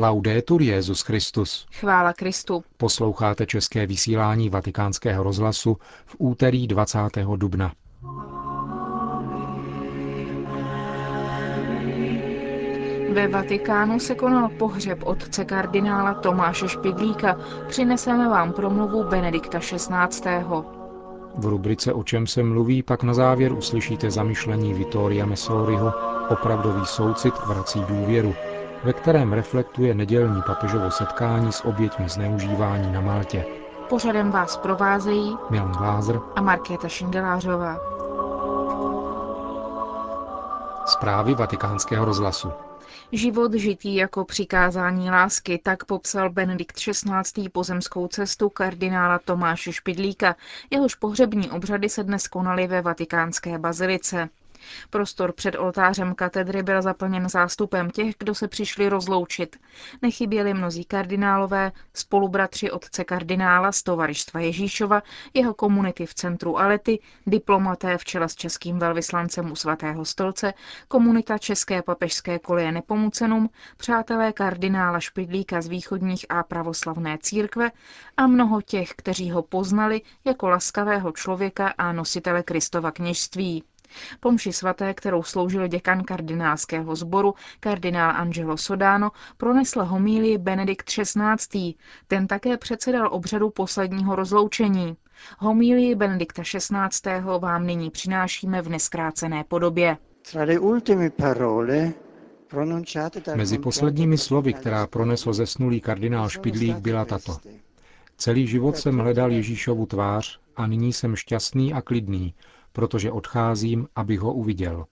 Laudetur Jezus Christus. Chvála Kristu. Posloucháte české vysílání Vatikánského rozhlasu v úterý 20. dubna. Ve Vatikánu se konal pohřeb otce kardinála Tomáše Špidlíka. Přineseme vám promluvu Benedikta XVI. V rubrice O čem se mluví pak na závěr uslyšíte zamyšlení Vittoria Messoriho Opravdový soucit vrací důvěru, ve kterém reflektuje nedělní papežovo setkání s oběťmi zneužívání na Maltě. Pořadem vás provázejí Milan Glázer a Markéta Šindelářová. Zprávy vatikánského rozhlasu. Život žitý jako přikázání lásky, tak popsal Benedikt XVI. pozemskou cestu kardinála Tomáše Špidlíka. Jehož pohřební obřady se dnes konaly ve vatikánské bazilice. Prostor před oltářem katedry byl zaplněn zástupem těch, kdo se přišli rozloučit. Nechyběli mnozí kardinálové, spolubratři otce kardinála z tovarištva Ježíšova, jeho komunity v centru Alety, diplomaté v čele s českým velvyslancem u svatého stolce, komunita České papežské koleje Nepomucenum, přátelé kardinála Špidlíka z východních a pravoslavné církve a mnoho těch, kteří ho poznali jako laskavého člověka a nositele Kristova kněžství. Pomši svaté, kterou sloužil děkan kardinálského sboru, kardinál Angelo Sodano, pronesl homílii Benedikt XVI. Ten také předsedal obřadu posledního rozloučení. Homílii Benedikta XVI. vám nyní přinášíme v neskrácené podobě. Mezi posledními slovy, která pronesl zesnulý kardinál Špidlík, byla tato. Celý život jsem hledal Ježíšovu tvář a nyní jsem šťastný a klidný, protože odcházím, abych ho uviděl.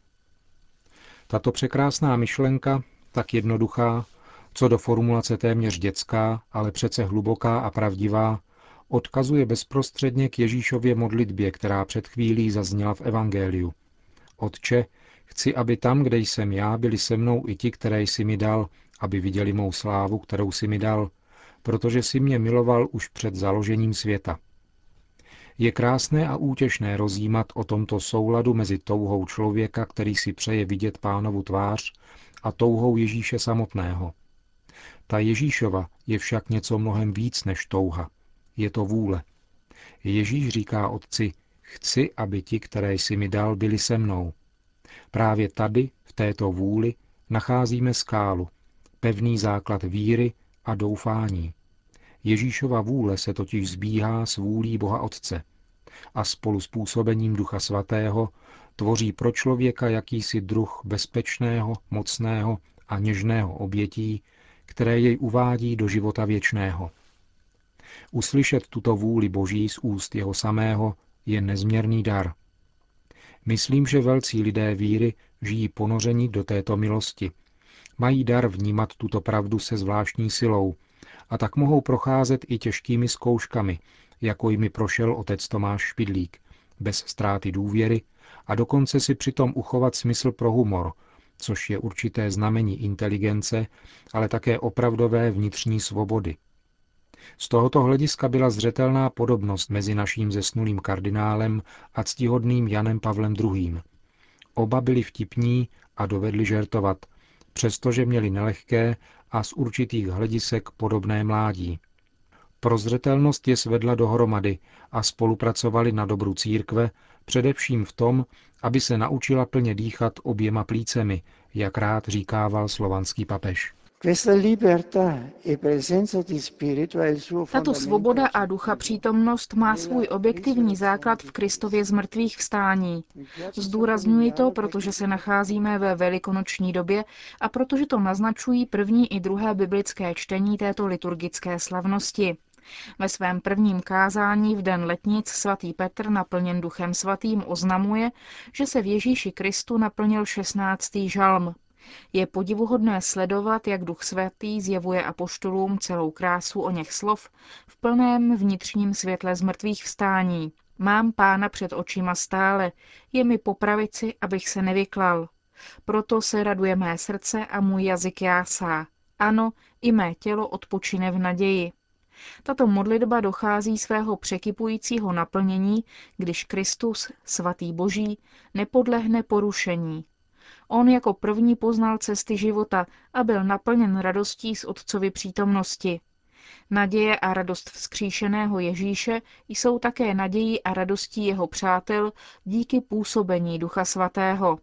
Tato překrásná myšlenka, tak jednoduchá, co do formulace téměř dětská, ale přece hluboká a pravdivá, odkazuje bezprostředně k Ježíšově modlitbě, která před chvílí zazněla v Evangeliu. Otče, chci, aby tam, kde jsem já, byli se mnou i ti, které jsi mi dal, aby viděli mou slávu, kterou jsi mi dal, protože jsi mě miloval už před založením světa. Je krásné a útěšné rozjímat o tomto souladu mezi touhou člověka, který si přeje vidět pánovu tvář, a touhou Ježíše samotného. Ta Ježíšova je však něco mnohem víc než touha. Je to vůle. Ježíš říká otci, chci, aby ti, které jsi mi dal, byli se mnou. Právě tady, v této vůli, nacházíme skálu, pevný základ víry a doufání. Ježíšova vůle se totiž zbíhá s vůlí Boha Otce a spolu s působením Ducha Svatého tvoří pro člověka jakýsi druh bezpečného, mocného a něžného obětí, které jej uvádí do života věčného. Uslyšet tuto vůli Boží z úst jeho samého je nezměrný dar. Myslím, že velcí lidé víry žijí ponoření do této milosti. Mají dar vnímat tuto pravdu se zvláštní silou, a tak mohou procházet i těžkými zkouškami, jako jimi prošel otec Tomáš Špidlík, bez ztráty důvěry a dokonce si přitom uchovat smysl pro humor, což je určité znamení inteligence, ale také opravdové vnitřní svobody. Z tohoto hlediska byla zřetelná podobnost mezi naším zesnulým kardinálem a ctihodným Janem Pavlem II. Oba byli vtipní a dovedli žertovat, přestože měli nelehké a z určitých hledisek podobné mládí. Prozřetelnost je svedla dohromady a spolupracovali na dobru církve, především v tom, aby se naučila plně dýchat oběma plícemi, jak rád říkával slovanský papež. E Tato svoboda a ducha přítomnost má svůj objektivní základ v Kristově zmrtvých vstání. Zdůrazňuji to, protože se nacházíme ve velikonoční době a protože to naznačují první i druhé biblické čtení této liturgické slavnosti. Ve svém prvním kázání v den letnic svatý Petr, naplněn duchem svatým, oznamuje, že se v Ježíši Kristu naplnil 16. žalm. Je podivuhodné sledovat, jak duch svatý zjevuje apoštolům celou krásu o něch slov v plném vnitřním světle zmrtvých vstání. Mám pána před očima stále, je mi po pravici, abych se nevyklal. Proto se raduje mé srdce a můj jazyk jásá. Ano, i mé tělo odpočine v naději. Tato modlitba dochází svého překypujícího naplnění, když Kristus, svatý Boží, nepodlehne porušení. On jako první poznal cesty života a byl naplněn radostí z Otcovy přítomnosti. Naděje a radost vzkříšeného Ježíše jsou také nadějí a radostí jeho přátel díky působení Ducha Svatého.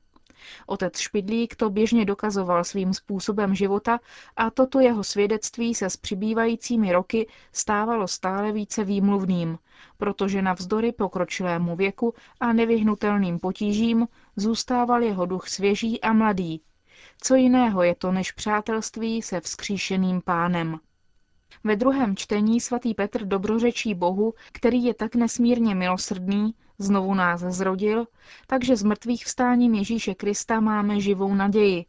Otec Špidlík to běžně dokazoval svým způsobem života a toto jeho svědectví se s přibývajícími roky stávalo stále více výmluvným, protože navzdory pokročilému věku a nevyhnutelným potížím zůstával jeho duch svěží a mladý. Co jiného je to než přátelství se vzkříšeným pánem. Ve druhém čtení svatý Petr dobrořečí Bohu, který je tak nesmírně milosrdný, znovu nás zrodil, takže s mrtvých vstáním Ježíše Krista máme živou naději.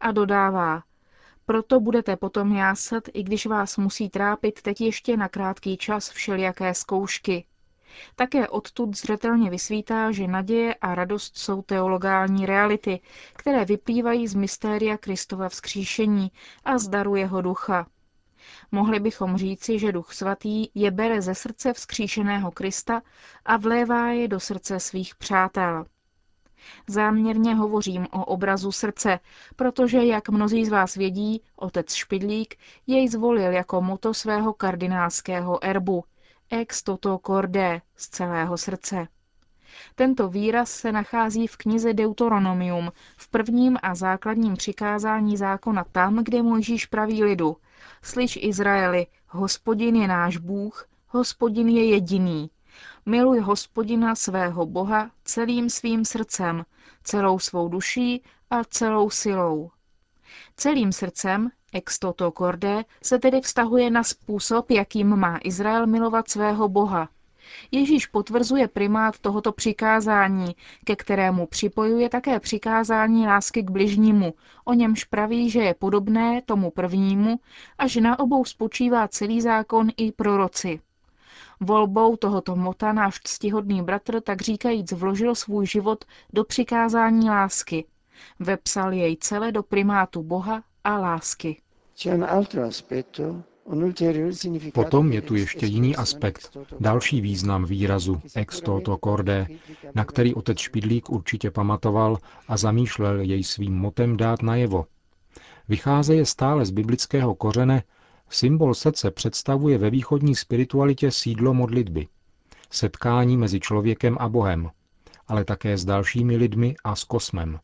A dodává, proto budete potom jásat, i když vás musí trápit teď ještě na krátký čas všelijaké zkoušky. Také odtud zřetelně vysvítá, že naděje a radost jsou teologální reality, které vyplývají z mystéria Kristova vzkříšení a z daru jeho ducha. Mohli bychom říci, že Duch Svatý je bere ze srdce vzkříšeného Krista a vlévá je do srdce svých přátel. Záměrně hovořím o obrazu srdce, protože, jak mnozí z vás vědí, otec Špidlík jej zvolil jako moto svého kardinálského erbu ex toto corde z celého srdce. Tento výraz se nachází v knize Deuteronomium, v prvním a základním přikázání zákona tam, kde Mojžíš praví lidu. Slyš Izraeli, hospodin je náš Bůh, hospodin je jediný. Miluj hospodina svého Boha celým svým srdcem, celou svou duší a celou silou. Celým srdcem, ex toto corde, se tedy vztahuje na způsob, jakým má Izrael milovat svého Boha, Ježíš potvrzuje primát tohoto přikázání, ke kterému připojuje také přikázání lásky k bližnímu, o němž praví, že je podobné tomu prvnímu a že na obou spočívá celý zákon i proroci. Volbou tohoto mota náš ctihodný bratr tak říkajíc vložil svůj život do přikázání lásky. Vepsal jej celé do primátu Boha a lásky. C'è un altro aspetto Potom je tu ještě jiný aspekt, další význam výrazu ex toto corde, na který otec Špidlík určitě pamatoval a zamýšlel jej svým motem dát najevo. Vycházeje stále z biblického kořene, symbol srdce představuje ve východní spiritualitě sídlo modlitby, setkání mezi člověkem a Bohem, ale také s dalšími lidmi a s kosmem.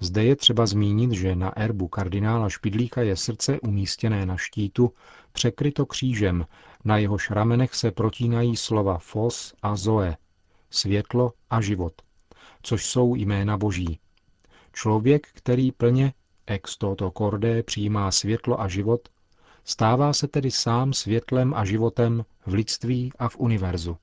Zde je třeba zmínit, že na erbu kardinála Špidlíka je srdce umístěné na štítu, překryto křížem, na jeho ramenech se protínají slova Fos a Zoe, světlo a život, což jsou jména boží. Člověk, který plně ex toto corde přijímá světlo a život, stává se tedy sám světlem a životem v lidství a v univerzu.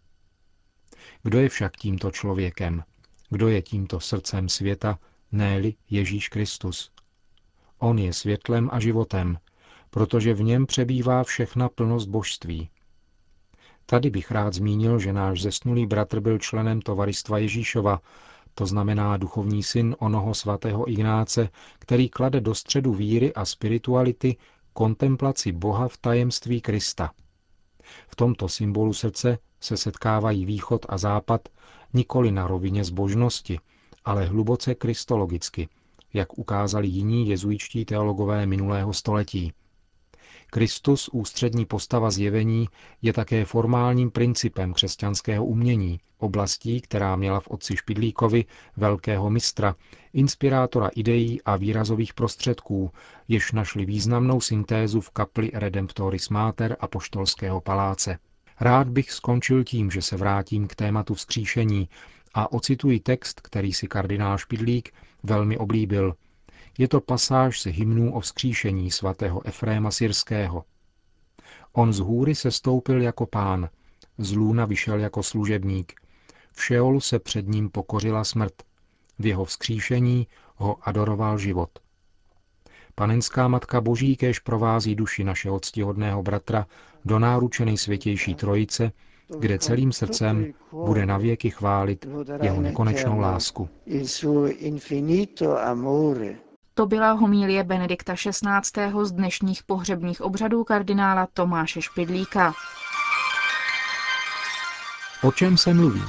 Kdo je však tímto člověkem? Kdo je tímto srdcem světa, ne Ježíš Kristus. On je světlem a životem, protože v něm přebývá všechna plnost božství. Tady bych rád zmínil, že náš zesnulý bratr byl členem tovaristva Ježíšova, to znamená duchovní syn onoho svatého Ignáce, který klade do středu víry a spirituality kontemplaci Boha v tajemství Krista. V tomto symbolu srdce se setkávají východ a západ nikoli na rovině zbožnosti, ale hluboce kristologicky, jak ukázali jiní jezuičtí teologové minulého století. Kristus, ústřední postava zjevení, je také formálním principem křesťanského umění, oblastí, která měla v otci Špidlíkovi velkého mistra, inspirátora ideí a výrazových prostředků, jež našli významnou syntézu v kapli Redemptoris Mater a poštolského paláce. Rád bych skončil tím, že se vrátím k tématu vzkříšení a ocituji text, který si kardinál Špidlík velmi oblíbil. Je to pasáž z hymnů o vzkříšení svatého Efréma Syrského. On z hůry se stoupil jako pán, z lůna vyšel jako služebník. V Šeolu se před ním pokořila smrt. V jeho vzkříšení ho adoroval život. Panenská Matka Boží kéž provází duši našeho ctihodného bratra do náručenej světější trojice, kde celým srdcem bude navěky chválit jeho nekonečnou lásku. To byla homílie Benedikta XVI. z dnešních pohřebních obřadů kardinála Tomáše Špidlíka. O čem se mluví?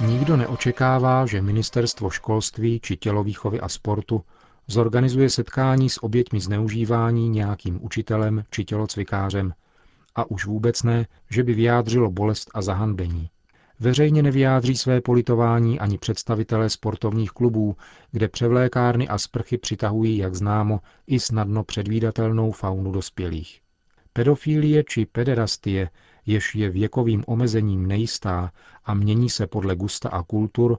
Nikdo neočekává, že ministerstvo školství či tělovýchovy a sportu zorganizuje setkání s oběťmi zneužívání nějakým učitelem či tělocvikářem a už vůbec ne, že by vyjádřilo bolest a zahanbení. Veřejně nevyjádří své politování ani představitelé sportovních klubů, kde převlékárny a sprchy přitahují, jak známo, i snadno předvídatelnou faunu dospělých. Pedofílie či pederastie, jež je věkovým omezením nejistá a mění se podle gusta a kultur,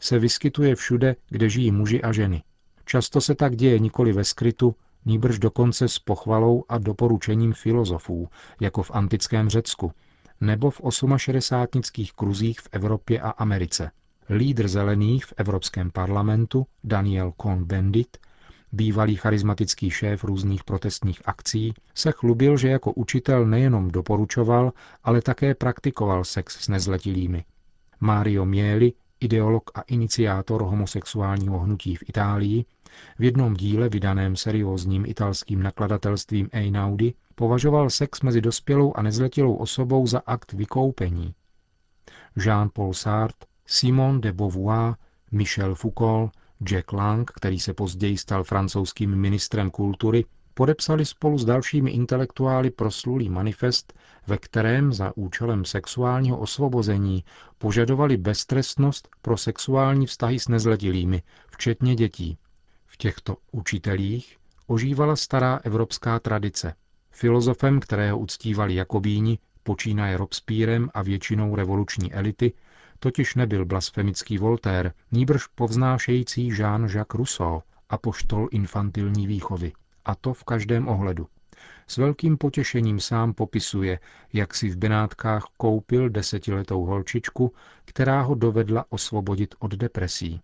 se vyskytuje všude, kde žijí muži a ženy. Často se tak děje nikoli ve skrytu, nýbrž dokonce s pochvalou a doporučením filozofů, jako v antickém Řecku, nebo v 68 kruzích v Evropě a Americe. Lídr zelených v Evropském parlamentu Daniel Cohn-Bendit, bývalý charismatický šéf různých protestních akcí, se chlubil, že jako učitel nejenom doporučoval, ale také praktikoval sex s nezletilými. Mario Mieli, ideolog a iniciátor homosexuálního hnutí v Itálii, v jednom díle vydaném seriózním italským nakladatelstvím Einaudi považoval sex mezi dospělou a nezletilou osobou za akt vykoupení. Jean-Paul Sartre, Simon de Beauvoir, Michel Foucault, Jack Lang, který se později stal francouzským ministrem kultury, podepsali spolu s dalšími intelektuály proslulý manifest, ve kterém za účelem sexuálního osvobození požadovali beztrestnost pro sexuální vztahy s nezletilými, včetně dětí. V těchto učitelích ožívala stará evropská tradice. Filozofem, kterého uctívali Jakobíni, počínaje Robespírem a většinou revoluční elity, totiž nebyl blasfemický Voltaire, níbrž povznášející Jean-Jacques Rousseau, apoštol infantilní výchovy. A to v každém ohledu. S velkým potěšením sám popisuje, jak si v Benátkách koupil desetiletou holčičku, která ho dovedla osvobodit od depresí.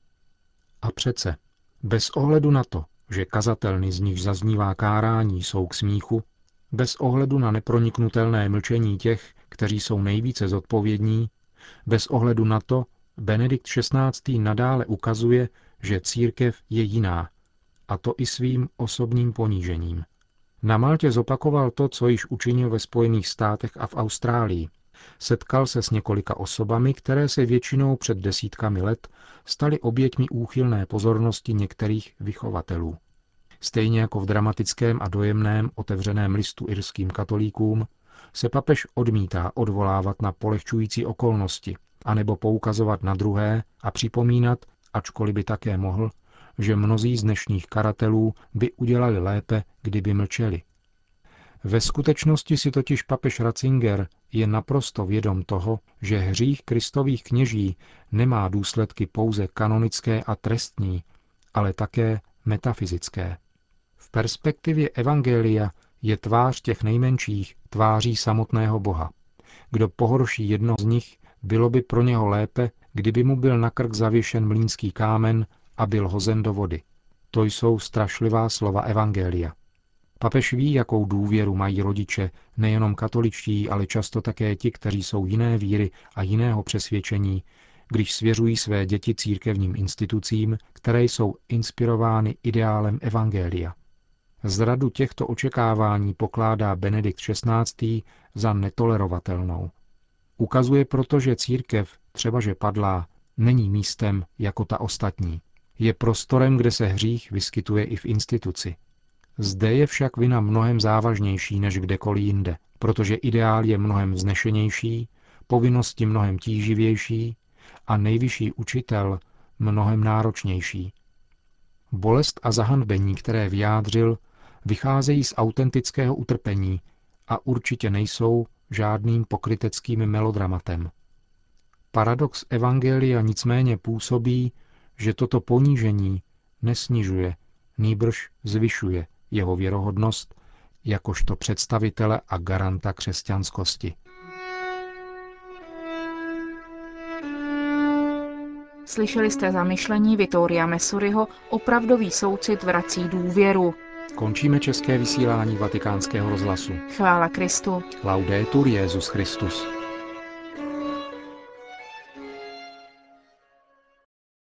A přece, bez ohledu na to, že kazatelny z nich zaznívá kárání jsou k smíchu, bez ohledu na neproniknutelné mlčení těch, kteří jsou nejvíce zodpovědní, bez ohledu na to, Benedikt XVI. nadále ukazuje, že církev je jiná, a to i svým osobním ponížením. Na Maltě zopakoval to, co již učinil ve Spojených státech a v Austrálii. Setkal se s několika osobami, které se většinou před desítkami let staly oběťmi úchylné pozornosti některých vychovatelů. Stejně jako v dramatickém a dojemném otevřeném listu irským katolíkům, se papež odmítá odvolávat na polehčující okolnosti, anebo poukazovat na druhé a připomínat, ačkoliv by také mohl, že mnozí z dnešních karatelů by udělali lépe, kdyby mlčeli. Ve skutečnosti si totiž papež Ratzinger je naprosto vědom toho, že hřích kristových kněží nemá důsledky pouze kanonické a trestní, ale také metafyzické. V perspektivě Evangelia je tvář těch nejmenších tváří samotného Boha. Kdo pohorší jedno z nich, bylo by pro něho lépe, kdyby mu byl na krk zavěšen mlínský kámen a byl hozen do vody. To jsou strašlivá slova Evangelia. Papež ví, jakou důvěru mají rodiče, nejenom katoličtí, ale často také ti, kteří jsou jiné víry a jiného přesvědčení, když svěřují své děti církevním institucím, které jsou inspirovány ideálem Evangelia. Zradu těchto očekávání pokládá Benedikt XVI. za netolerovatelnou. Ukazuje proto, že církev, třebaže padlá, není místem jako ta ostatní. Je prostorem, kde se hřích vyskytuje i v instituci. Zde je však vina mnohem závažnější než kdekoliv jinde, protože ideál je mnohem vznešenější, povinnosti mnohem tíživější a nejvyšší učitel mnohem náročnější. Bolest a zahanbení, které vyjádřil, vycházejí z autentického utrpení a určitě nejsou žádným pokryteckým melodramatem. Paradox Evangelia nicméně působí, že toto ponížení nesnižuje, nýbrž zvyšuje jeho věrohodnost jakožto představitele a garanta křesťanskosti. Slyšeli jste zamyšlení Vittoria Mesuriho Opravdový soucit vrací důvěru. Končíme české vysílání vatikánského rozhlasu. Chvála Kristu. Laudetur Jezus Christus.